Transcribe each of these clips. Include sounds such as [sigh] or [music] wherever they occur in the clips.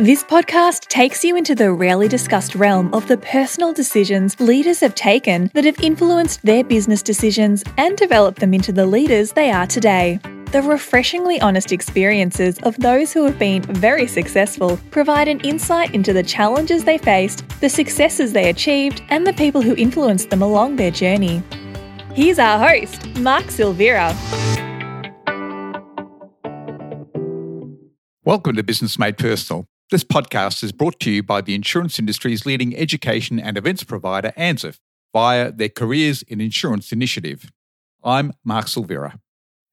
This podcast takes you into the rarely discussed realm of the personal decisions leaders have taken that have influenced their business decisions and developed them into the leaders they are today. The refreshingly honest experiences of those who have been very successful provide an insight into the challenges they faced, the successes they achieved, and the people who influenced them along their journey. Here's our host, Mark Silvera. Welcome to Business Made Personal. This podcast is brought to you by the insurance industry's leading education and events provider, ANZIIF, via their Careers in Insurance initiative. I'm Mark Silvera.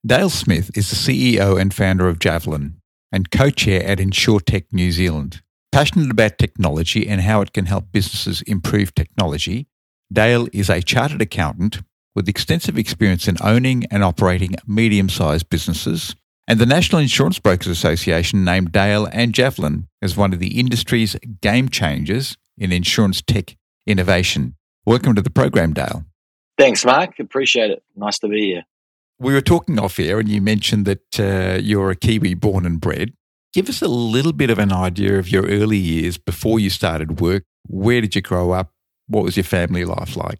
Dale Smith is the CEO and founder of Javelin and co chair at InsurTech New Zealand. Passionate about technology and how it can help businesses improve technology, Dale is a chartered accountant with extensive experience in owning and operating medium sized businesses and the National Insurance Brokers Association named Dale and Javelin as one of the industry's game changers in insurance tech innovation. Welcome to the program, Dale. Thanks, Mark. Appreciate it. Nice to be here. We were talking off air, and you mentioned that uh, you're a Kiwi born and bred. Give us a little bit of an idea of your early years before you started work. Where did you grow up? What was your family life like?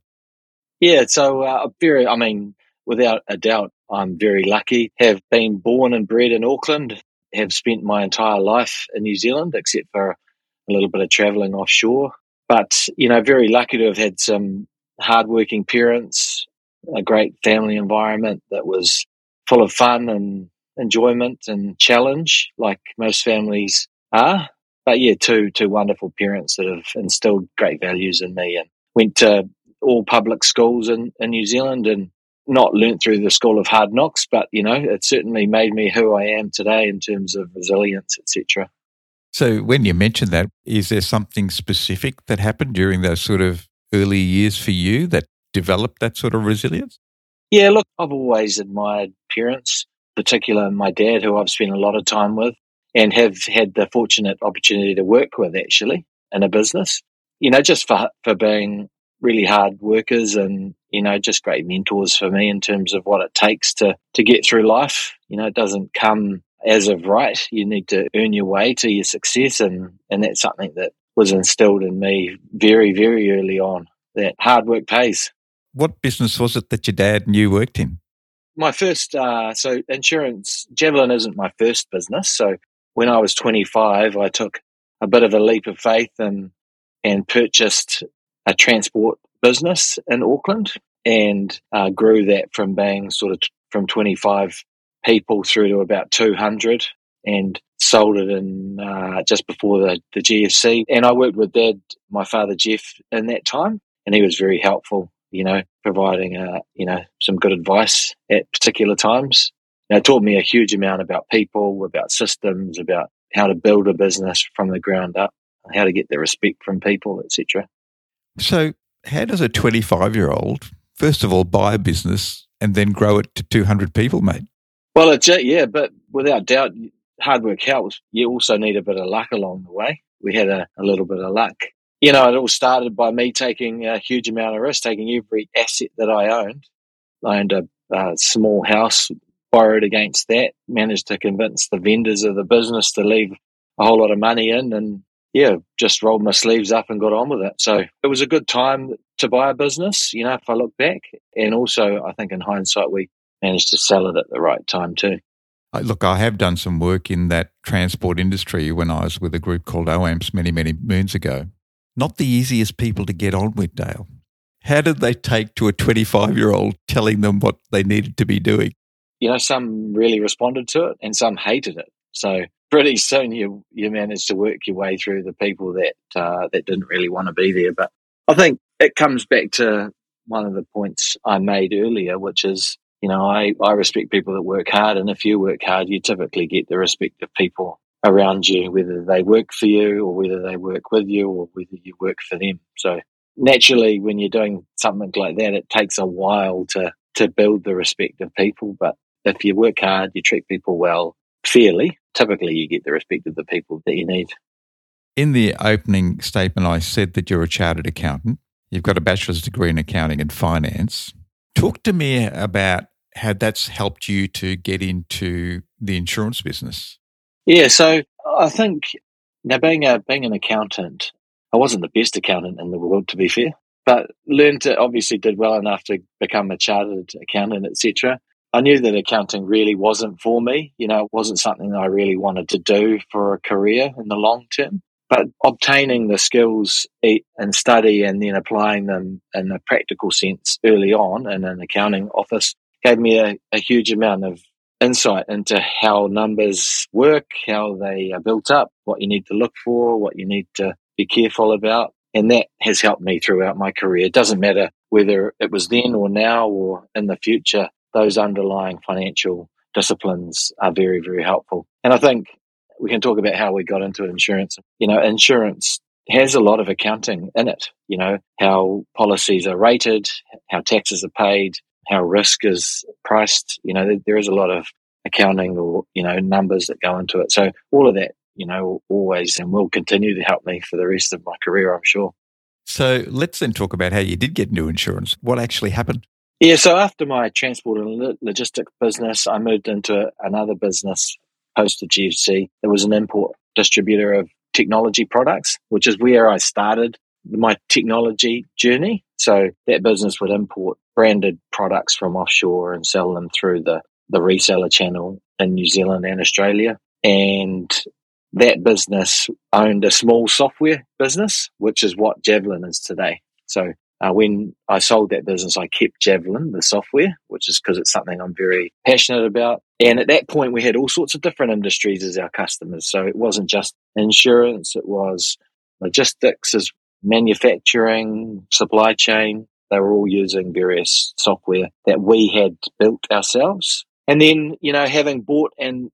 Yeah, so uh, very, I mean, without a doubt, I'm very lucky. Have been born and bred in Auckland. Have spent my entire life in New Zealand, except for a little bit of travelling offshore. But you know, very lucky to have had some hardworking parents, a great family environment that was full of fun and enjoyment and challenge, like most families are. But yeah, two two wonderful parents that have instilled great values in me, and went to all public schools in, in New Zealand and not learnt through the school of hard knocks, but you know, it certainly made me who I am today in terms of resilience, etc. So, when you mentioned that, is there something specific that happened during those sort of early years for you that developed that sort of resilience? Yeah, look, I've always admired parents, particularly my dad, who I've spent a lot of time with, and have had the fortunate opportunity to work with actually in a business. You know, just for for being really hard workers and you know just great mentors for me in terms of what it takes to to get through life. You know it doesn't come as of right. You need to earn your way to your success and and that's something that was instilled in me very very early on that hard work pays. What business was it that your dad and you worked in? My first uh, so insurance javelin isn't my first business. So when i was 25 i took a bit of a leap of faith and and purchased a transport business in Auckland and uh, grew that from being sort of t- from 25 people through to about 200 and sold it in uh, just before the, the GFC. And I worked with Dad, my father Jeff, in that time, and he was very helpful. You know, providing uh, you know some good advice at particular times. You know, taught me a huge amount about people, about systems, about how to build a business from the ground up, how to get the respect from people, etc. So, how does a 25 year old, first of all, buy a business and then grow it to 200 people, mate? Well, it's, yeah, but without doubt, hard work helps. You also need a bit of luck along the way. We had a, a little bit of luck. You know, it all started by me taking a huge amount of risk, taking every asset that I owned. I owned a, a small house, borrowed against that, managed to convince the vendors of the business to leave a whole lot of money in and yeah, just rolled my sleeves up and got on with it. So it was a good time to buy a business, you know, if I look back. And also, I think in hindsight, we managed to sell it at the right time too. Uh, look, I have done some work in that transport industry when I was with a group called OAMPS many, many moons ago. Not the easiest people to get on with, Dale. How did they take to a 25 year old telling them what they needed to be doing? You know, some really responded to it and some hated it. So pretty soon you you manage to work your way through the people that uh, that didn't really want to be there. But I think it comes back to one of the points I made earlier, which is you know I I respect people that work hard, and if you work hard, you typically get the respect of people around you, whether they work for you or whether they work with you or whether you work for them. So naturally, when you're doing something like that, it takes a while to to build the respect of people, but if you work hard, you treat people well, fairly, typically you get the respect of the people that you need. In the opening statement, I said that you're a chartered accountant. You've got a bachelor's degree in accounting and finance. Talk to me about how that's helped you to get into the insurance business. Yeah, so I think now being a being an accountant, I wasn't the best accountant in the world, to be fair, but learned to obviously did well enough to become a chartered accountant, etc. I knew that accounting really wasn't for me. You know, it wasn't something that I really wanted to do for a career in the long term. But obtaining the skills eh, and study and then applying them in a practical sense early on in an accounting office gave me a, a huge amount of insight into how numbers work, how they are built up, what you need to look for, what you need to be careful about. And that has helped me throughout my career. It doesn't matter whether it was then or now or in the future those underlying financial disciplines are very, very helpful. And I think we can talk about how we got into insurance. You know, insurance has a lot of accounting in it, you know, how policies are rated, how taxes are paid, how risk is priced. You know, there is a lot of accounting or, you know, numbers that go into it. So all of that, you know, always and will continue to help me for the rest of my career, I'm sure. So let's then talk about how you did get into insurance. What actually happened? Yeah, so after my transport and logistics business, I moved into another business post the GFC. It was an import distributor of technology products, which is where I started my technology journey. So that business would import branded products from offshore and sell them through the, the reseller channel in New Zealand and Australia. And that business owned a small software business, which is what Javelin is today. So uh, when I sold that business, I kept Javelin, the software, which is because it's something I'm very passionate about. And at that point, we had all sorts of different industries as our customers. So it wasn't just insurance, it was logistics, as manufacturing, supply chain. They were all using various software that we had built ourselves. And then, you know, having bought and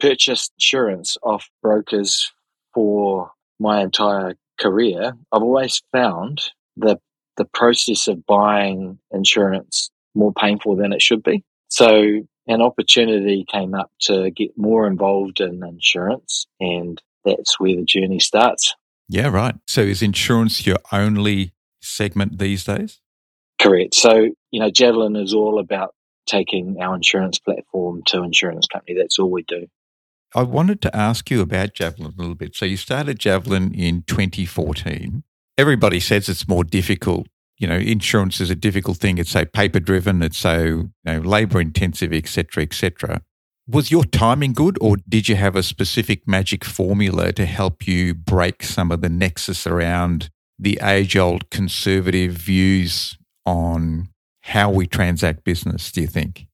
purchased insurance off brokers for my entire career, I've always found the the process of buying insurance more painful than it should be. So an opportunity came up to get more involved in insurance and that's where the journey starts. Yeah, right. So is insurance your only segment these days? Correct. So, you know, Javelin is all about taking our insurance platform to insurance company. That's all we do. I wanted to ask you about Javelin a little bit. So you started Javelin in 2014 everybody says it's more difficult. You know, insurance is a difficult thing. It's so paper driven. It's so you know, labor intensive, etc., etc. Was your timing good, or did you have a specific magic formula to help you break some of the nexus around the age old conservative views on how we transact business? Do you think?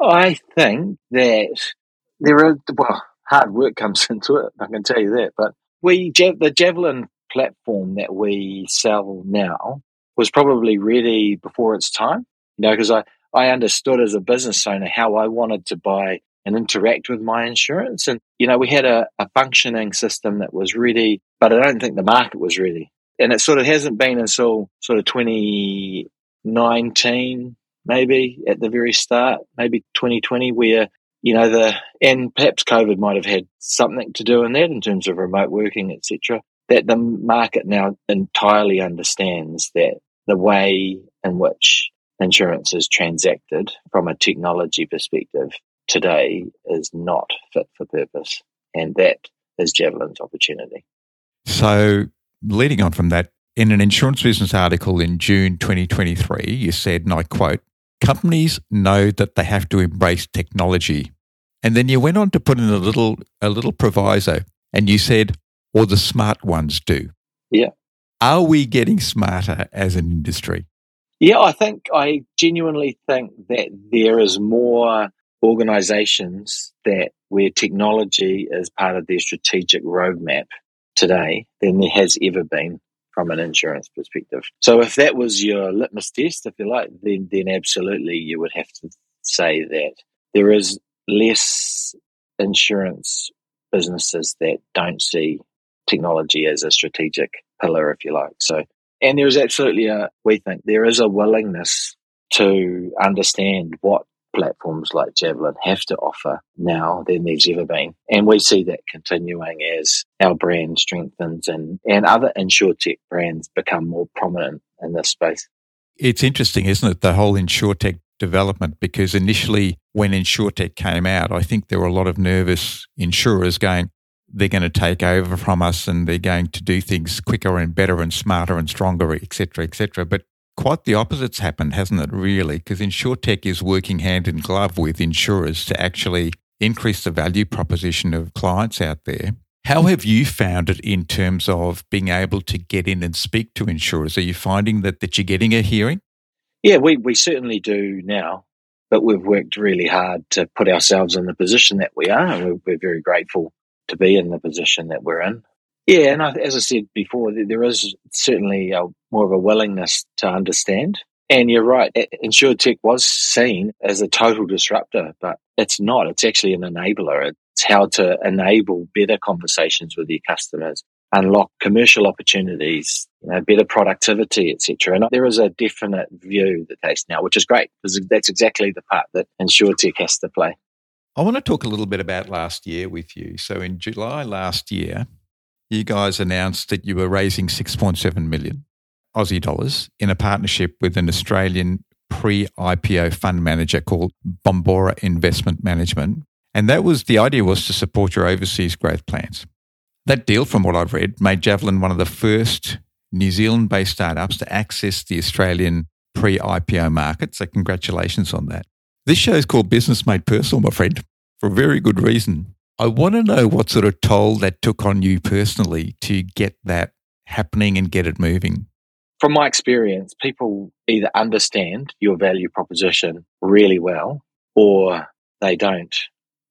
I think that there are well, hard work comes [laughs] into it. I can tell you that. But we the javelin platform that we sell now was probably ready before its time. You know, because I, I understood as a business owner how I wanted to buy and interact with my insurance. And, you know, we had a, a functioning system that was ready, but I don't think the market was ready. And it sort of hasn't been until sort of 2019, maybe at the very start, maybe 2020, where you know the and perhaps COVID might have had something to do in that in terms of remote working, etc that the market now entirely understands that the way in which insurance is transacted from a technology perspective today is not fit for purpose. And that is Javelin's opportunity. So, leading on from that, in an insurance business article in June 2023, you said, and I quote, companies know that they have to embrace technology. And then you went on to put in a little a little proviso and you said or the smart ones do? Yeah. Are we getting smarter as an industry? Yeah, I think, I genuinely think that there is more organizations that where technology is part of their strategic roadmap today than there has ever been from an insurance perspective. So if that was your litmus test, if you like, then then absolutely you would have to say that there is less insurance businesses that don't see technology as a strategic pillar, if you like. So, and there is absolutely a, we think there is a willingness to understand what platforms like Javelin have to offer now than there's ever been. And we see that continuing as our brand strengthens and, and other insurtech brands become more prominent in this space. It's interesting, isn't it? The whole insurtech development, because initially when insurtech came out, I think there were a lot of nervous insurers going, they're going to take over from us and they're going to do things quicker and better and smarter and stronger, etc., etc. But quite the opposite's happened, hasn't it, really? Because InsurTech is working hand in glove with insurers to actually increase the value proposition of clients out there. How have you found it in terms of being able to get in and speak to insurers? Are you finding that, that you're getting a hearing? Yeah, we, we certainly do now, but we've worked really hard to put ourselves in the position that we are, and we're, we're very grateful to be in the position that we're in. Yeah, and I, as I said before, there is certainly a, more of a willingness to understand. And you're right, InsurTech was seen as a total disruptor, but it's not. It's actually an enabler. It's how to enable better conversations with your customers, unlock commercial opportunities, you know, better productivity, etc. And there is a definite view that takes now, which is great because that's exactly the part that InsurTech has to play. I want to talk a little bit about last year with you. So in July last year, you guys announced that you were raising 6.7 million Aussie dollars in a partnership with an Australian pre-IPO fund manager called Bombora Investment Management. And that was the idea was to support your overseas growth plans. That deal, from what I've read, made Javelin one of the first New Zealand based startups to access the Australian pre IPO market. So, congratulations on that. This show is called Business Made Personal, my friend, for a very good reason. I want to know what sort of toll that took on you personally to get that happening and get it moving. From my experience, people either understand your value proposition really well or they don't.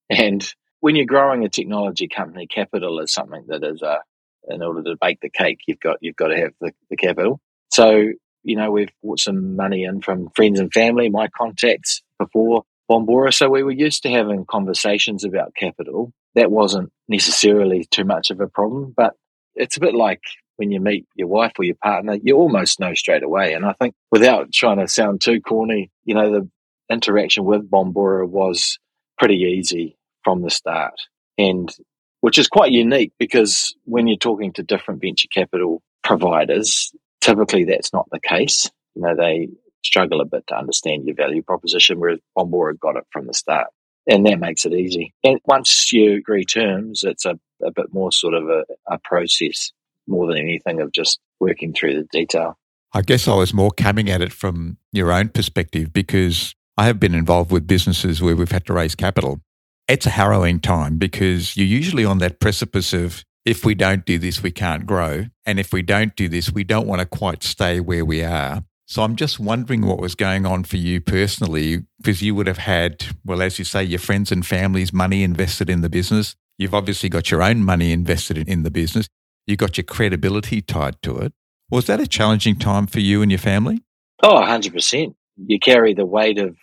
And when you're growing a technology company, capital is something that is a, uh, in order to bake the cake, you've got you've got to have the, the capital. So you know, we've brought some money in from friends and family, my contacts before Bombora. So we were used to having conversations about capital. That wasn't necessarily too much of a problem, but it's a bit like when you meet your wife or your partner, you almost know straight away. And I think without trying to sound too corny, you know, the interaction with Bombora was pretty easy from the start. And which is quite unique because when you're talking to different venture capital providers, typically that's not the case. You know, they struggle a bit to understand your value proposition, whereas Bombora got it from the start. And that makes it easy. And once you agree terms, it's a, a bit more sort of a, a process more than anything of just working through the detail. I guess I was more coming at it from your own perspective because I have been involved with businesses where we've had to raise capital. It's a harrowing time because you're usually on that precipice of if we don't do this, we can't grow. And if we don't do this, we don't want to quite stay where we are. So I'm just wondering what was going on for you personally, because you would have had, well, as you say, your friends and family's money invested in the business. You've obviously got your own money invested in the business. You've got your credibility tied to it. Was that a challenging time for you and your family? Oh, 100%. You carry the weight of,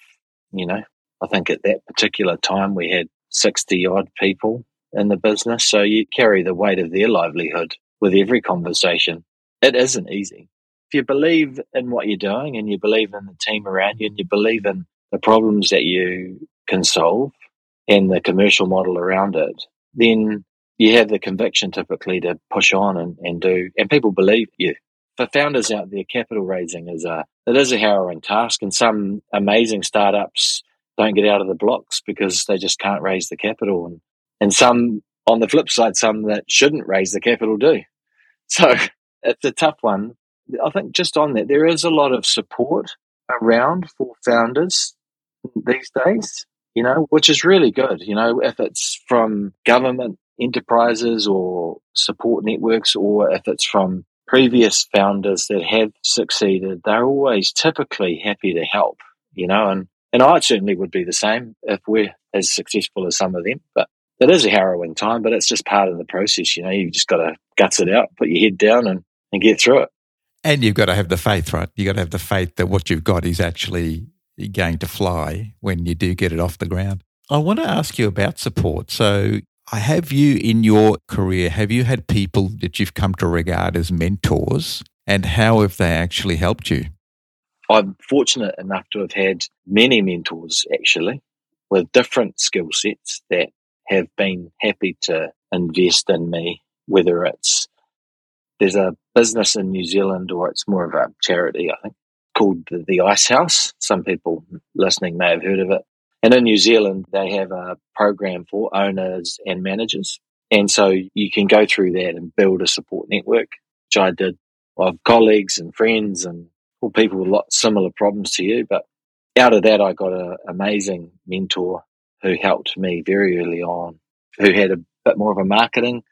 you know, I think at that particular time we had 60 odd people in the business. So you carry the weight of their livelihood with every conversation. It isn't easy you believe in what you're doing and you believe in the team around you and you believe in the problems that you can solve and the commercial model around it, then you have the conviction typically to push on and, and do, and people believe you. For founders out there, capital raising is a, it is a harrowing task and some amazing startups don't get out of the blocks because they just can't raise the capital. And, and some, on the flip side, some that shouldn't raise the capital do. So [laughs] it's a tough one. I think just on that, there is a lot of support around for founders these days, you know, which is really good. You know, if it's from government enterprises or support networks, or if it's from previous founders that have succeeded, they're always typically happy to help, you know, and, and I certainly would be the same if we're as successful as some of them. But it is a harrowing time, but it's just part of the process, you know, you've just got to guts it out, put your head down and, and get through it. And you've got to have the faith, right? You've got to have the faith that what you've got is actually going to fly when you do get it off the ground. I want to ask you about support. So, have you in your career, have you had people that you've come to regard as mentors and how have they actually helped you? I'm fortunate enough to have had many mentors actually with different skill sets that have been happy to invest in me, whether it's there's a business in New Zealand, or it's more of a charity, I think, called the, the Ice House. Some people listening may have heard of it. And in New Zealand, they have a program for owners and managers. And so you can go through that and build a support network, which I did of colleagues and friends and all people with lots similar problems to you. But out of that, I got an amazing mentor who helped me very early on, who had a bit more of a marketing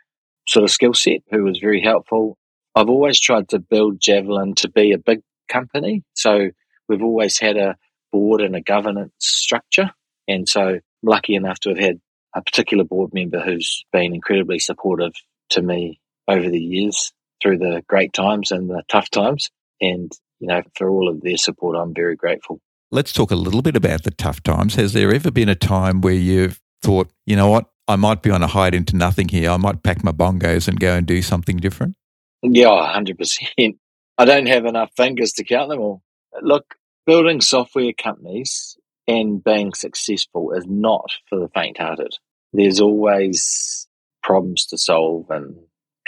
sort of skill set, who was very helpful. I've always tried to build Javelin to be a big company. So we've always had a board and a governance structure. And so I'm lucky enough to have had a particular board member who's been incredibly supportive to me over the years through the great times and the tough times. And, you know, for all of their support, I'm very grateful. Let's talk a little bit about the tough times. Has there ever been a time where you've thought, you know what, I might be on a hide into nothing here. I might pack my bongos and go and do something different? Yeah, 100%. [laughs] I don't have enough fingers to count them all. Look, building software companies and being successful is not for the faint hearted. There's always problems to solve and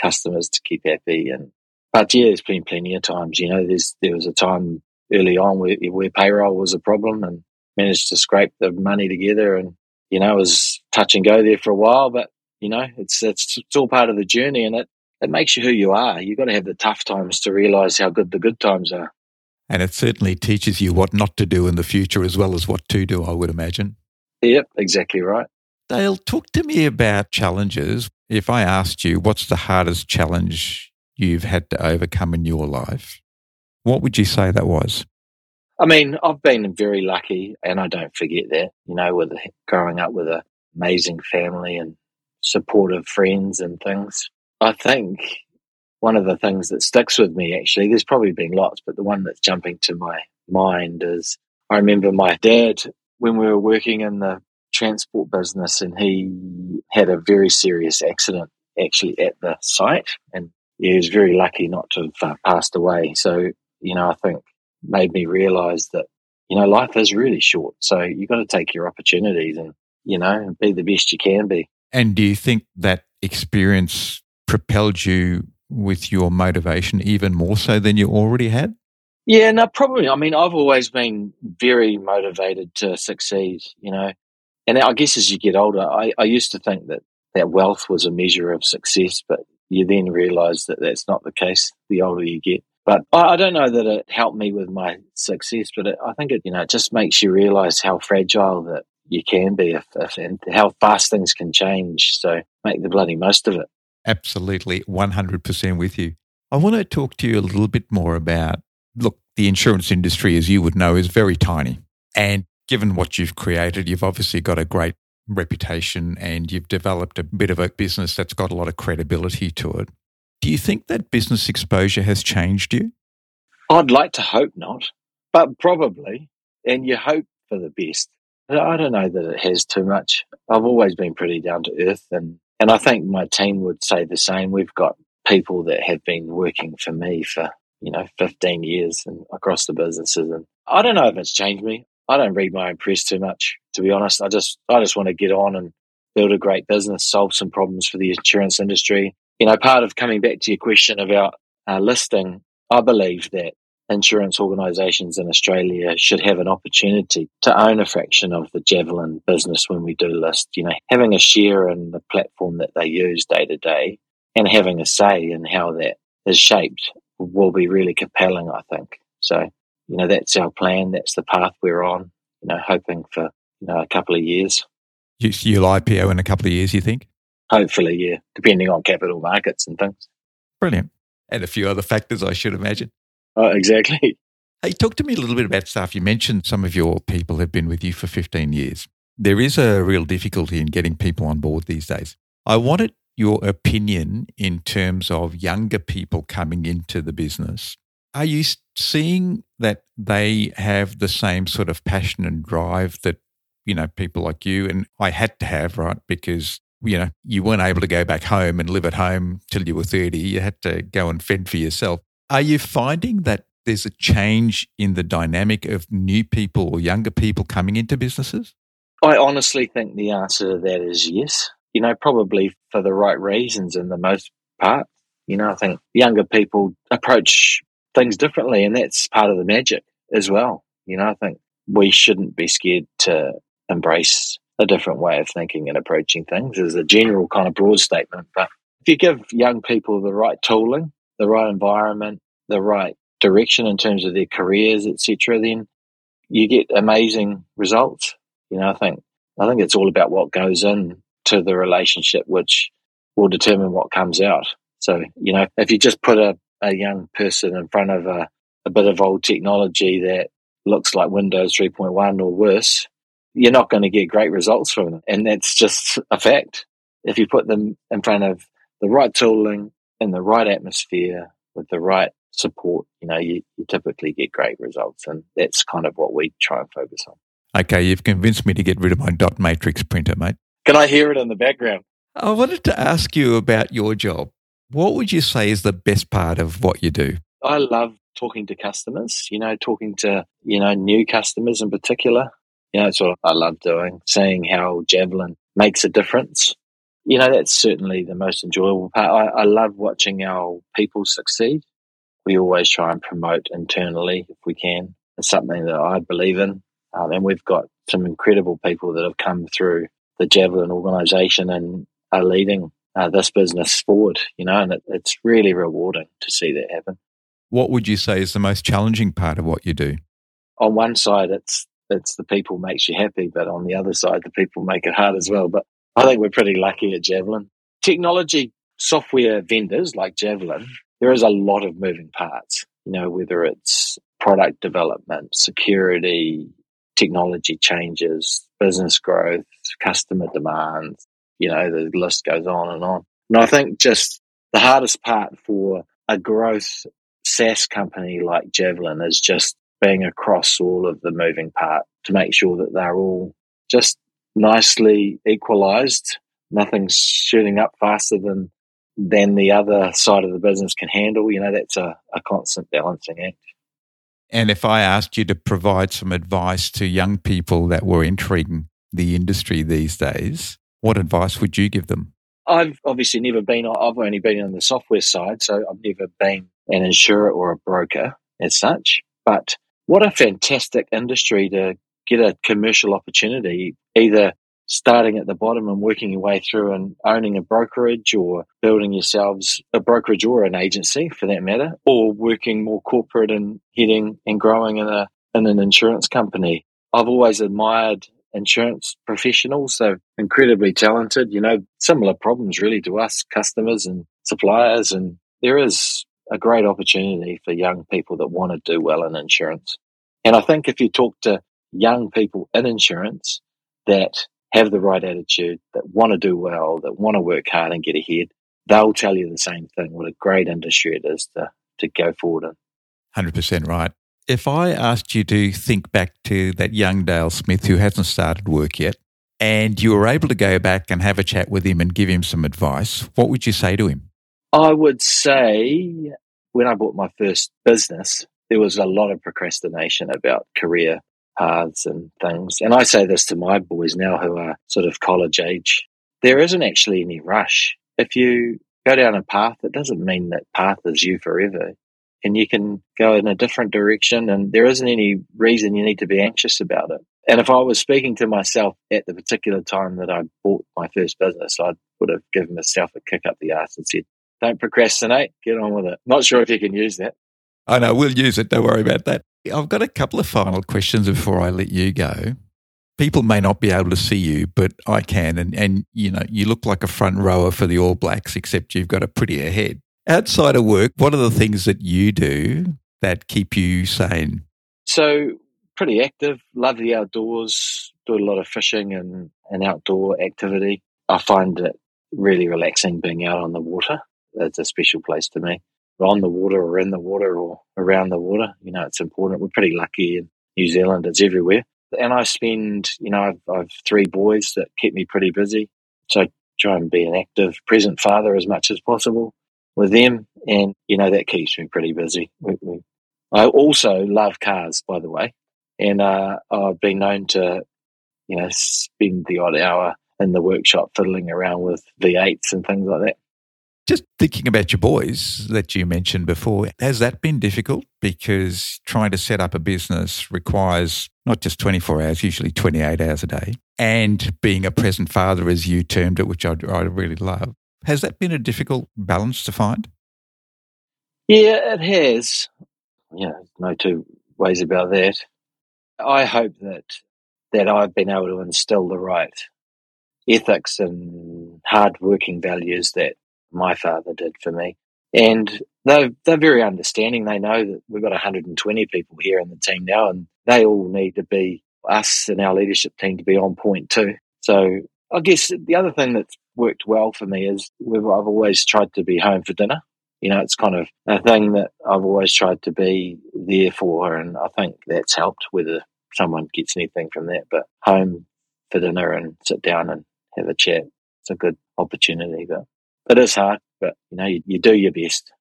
customers to keep happy. And but yeah, there's been plenty of times. You know, there's there was a time early on where, where payroll was a problem and managed to scrape the money together and you know it was touch and go there for a while. But you know, it's it's, it's all part of the journey and it it makes you who you are. You've got to have the tough times to realize how good the good times are. And it certainly teaches you what not to do in the future as well as what to do, I would imagine. Yep, exactly right. Dale, talk to me about challenges. If I asked you, what's the hardest challenge you've had to overcome in your life? What would you say that was? I mean, I've been very lucky, and I don't forget that. You know, with growing up with an amazing family and supportive friends and things. I think one of the things that sticks with me actually, there's probably been lots, but the one that's jumping to my mind is I remember my dad when we were working in the transport business and he had a very serious accident actually at the site and he was very lucky not to have uh, passed away. So, you know, I think made me realize that, you know, life is really short. So you've got to take your opportunities and, you know, be the best you can be. And do you think that experience propelled you with your motivation even more so than you already had? Yeah, no, probably. I mean, I've always been very motivated to succeed, you know. And I guess as you get older, I, I used to think that, that wealth was a measure of success, but you then realize that that's not the case the older you get. But I, I don't know that it helped me with my success, but it, I think it, you know, it just makes you realize how fragile that you can be if, if, and how fast things can change. So make the bloody most of it. Absolutely, 100% with you. I want to talk to you a little bit more about look, the insurance industry, as you would know, is very tiny. And given what you've created, you've obviously got a great reputation and you've developed a bit of a business that's got a lot of credibility to it. Do you think that business exposure has changed you? I'd like to hope not, but probably. And you hope for the best. I don't know that it has too much. I've always been pretty down to earth and and I think my team would say the same. We've got people that have been working for me for, you know, 15 years and across the businesses. And I don't know if it's changed me. I don't read my own press too much, to be honest. I just, I just want to get on and build a great business, solve some problems for the insurance industry. You know, part of coming back to your question about uh, listing, I believe that insurance organisations in Australia should have an opportunity to own a fraction of the Javelin business when we do list. You know, having a share in the platform that they use day to day and having a say in how that is shaped will be really compelling, I think. So, you know, that's our plan. That's the path we're on, you know, hoping for, you know, a couple of years. You, you'll IPO in a couple of years, you think? Hopefully, yeah, depending on capital markets and things. Brilliant. And a few other factors, I should imagine. Oh, exactly. [laughs] Hey, talk to me a little bit about staff. You mentioned some of your people have been with you for 15 years. There is a real difficulty in getting people on board these days. I wanted your opinion in terms of younger people coming into the business. Are you seeing that they have the same sort of passion and drive that, you know, people like you and I had to have, right? Because, you know, you weren't able to go back home and live at home till you were 30. You had to go and fend for yourself. Are you finding that there's a change in the dynamic of new people or younger people coming into businesses? I honestly think the answer to that is yes. You know, probably for the right reasons in the most part. You know, I think younger people approach things differently, and that's part of the magic as well. You know, I think we shouldn't be scared to embrace a different way of thinking and approaching things is a general kind of broad statement. But if you give young people the right tooling, the right environment, the right direction in terms of their careers, etc., then you get amazing results. You know, I think I think it's all about what goes in to the relationship, which will determine what comes out. So, you know, if you just put a, a young person in front of a, a bit of old technology that looks like Windows 3.1 or worse, you're not going to get great results from them. And that's just a fact. If you put them in front of the right tooling in the right atmosphere with the right support, you know, you, you typically get great results. And that's kind of what we try and focus on. Okay, you've convinced me to get rid of my dot matrix printer, mate. Can I hear it in the background? I wanted to ask you about your job. What would you say is the best part of what you do? I love talking to customers, you know, talking to, you know, new customers in particular. You know, it's what I love doing, seeing how Javelin makes a difference. You know, that's certainly the most enjoyable part. I, I love watching our people succeed. We always try and promote internally if we can. It's something that I believe in. Um, and we've got some incredible people that have come through the Javelin organization and are leading uh, this business forward, you know, and it, it's really rewarding to see that happen. What would you say is the most challenging part of what you do? On one side, it's it's the people makes you happy, but on the other side, the people make it hard as well. But I think we're pretty lucky at Javelin. Technology software vendors like Javelin, there is a lot of moving parts. You know, whether it's product development, security, technology changes, business growth, customer demands, you know, the list goes on and on. And I think just the hardest part for a growth SaaS company like Javelin is just being across all of the moving part to make sure that they're all just nicely equalized. Nothing's shooting up faster than than the other side of the business can handle. You know, that's a, a constant balancing act. And if I asked you to provide some advice to young people that were entering the industry these days, what advice would you give them? I've obviously never been, I've only been on the software side, so I've never been an insurer or a broker as such. But what a fantastic industry to get a commercial opportunity, either starting at the bottom and working your way through and owning a brokerage or building yourselves a brokerage or an agency for that matter, or working more corporate and heading and growing in a in an insurance company. I've always admired insurance professionals. They're incredibly talented, you know, similar problems really to us, customers and suppliers. And there is a great opportunity for young people that want to do well in insurance. And I think if you talk to young people in insurance that have the right attitude, that want to do well, that want to work hard and get ahead, they'll tell you the same thing. What a great industry it is to, to go forward in. 100% right. If I asked you to think back to that young Dale Smith who hasn't started work yet, and you were able to go back and have a chat with him and give him some advice, what would you say to him? I would say when I bought my first business, there was a lot of procrastination about career paths and things. And I say this to my boys now who are sort of college age. There isn't actually any rush. If you go down a path, it doesn't mean that path is you forever. And you can go in a different direction and there isn't any reason you need to be anxious about it. And if I was speaking to myself at the particular time that I bought my first business, I would have given myself a kick up the ass and said, don't procrastinate, get on with it. Not sure if you can use that. I know, we'll use it. Don't worry about that. I've got a couple of final questions before I let you go. People may not be able to see you, but I can. And, and you know, you look like a front rower for the All Blacks, except you've got a prettier head. Outside of work, what are the things that you do that keep you sane? So, pretty active, love the outdoors, do a lot of fishing and, and outdoor activity. I find it really relaxing being out on the water. It's a special place to me on the water or in the water or around the water. You know, it's important. We're pretty lucky in New Zealand. It's everywhere. And I spend, you know, I've, I've three boys that keep me pretty busy. So I try and be an active, present father as much as possible with them. And, you know, that keeps me pretty busy. I also love cars, by the way. And uh, I've been known to, you know, spend the odd hour in the workshop fiddling around with V8s and things like that. Just thinking about your boys that you mentioned before, has that been difficult? Because trying to set up a business requires not just 24 hours, usually 28 hours a day, and being a present father, as you termed it, which I, I really love. Has that been a difficult balance to find? Yeah, it has. Yeah, no two ways about that. I hope that that I've been able to instill the right ethics and hard working values that my father did for me. And they're, they're very understanding. They know that we've got 120 people here in the team now, and they all need to be us and our leadership team to be on point too. So I guess the other thing that's worked well for me is I've always tried to be home for dinner. You know, it's kind of a thing that I've always tried to be there for, and I think that's helped whether someone gets anything from that. But home for dinner and sit down and have a chat, it's a good opportunity. But it is hard, but you know, you, you do your best.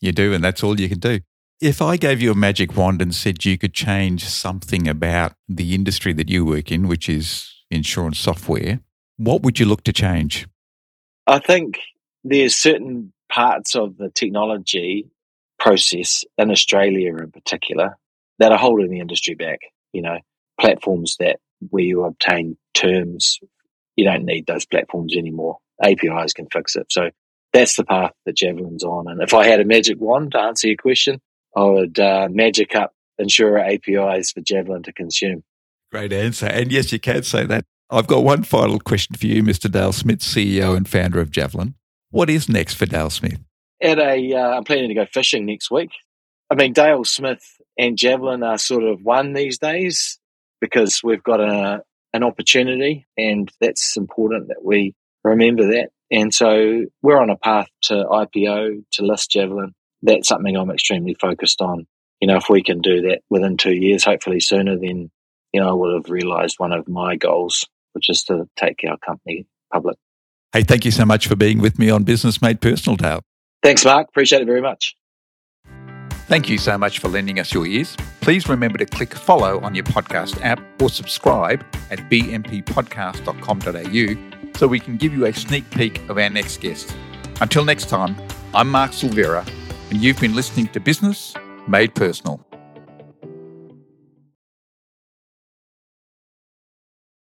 You do, and that's all you can do. If I gave you a magic wand and said you could change something about the industry that you work in, which is insurance software, what would you look to change? I think there's certain parts of the technology process in Australia in particular that are holding the industry back. You know, platforms that where you obtain terms, you don't need those platforms anymore. APIs can fix it. So that's the path that Javelin's on. And if I had a magic wand to answer your question, I would uh, magic up insurer APIs for Javelin to consume. Great answer. And yes, you can say that. I've got one final question for you, Mr. Dale Smith, CEO and founder of Javelin. What is next for Dale Smith? At a, uh, I'm planning to go fishing next week. I mean, Dale Smith and Javelin are sort of one these days because we've got a, an opportunity, and that's important that we remember that. And so we're on a path to IPO, to list Javelin. That's something I'm extremely focused on. You know, if we can do that within two years, hopefully sooner, then, you know, I would have realized one of my goals, which is to take our company public. Hey, thank you so much for being with me on Business Made Personal, Dale. Thanks, Mark. Appreciate it very much. Thank you so much for lending us your ears. Please remember to click follow on your podcast app or subscribe at bmpodcast.com.au so we can give you a sneak peek of our next guest. Until next time, I'm Mark Silvera, and you've been listening to Business Made Personal.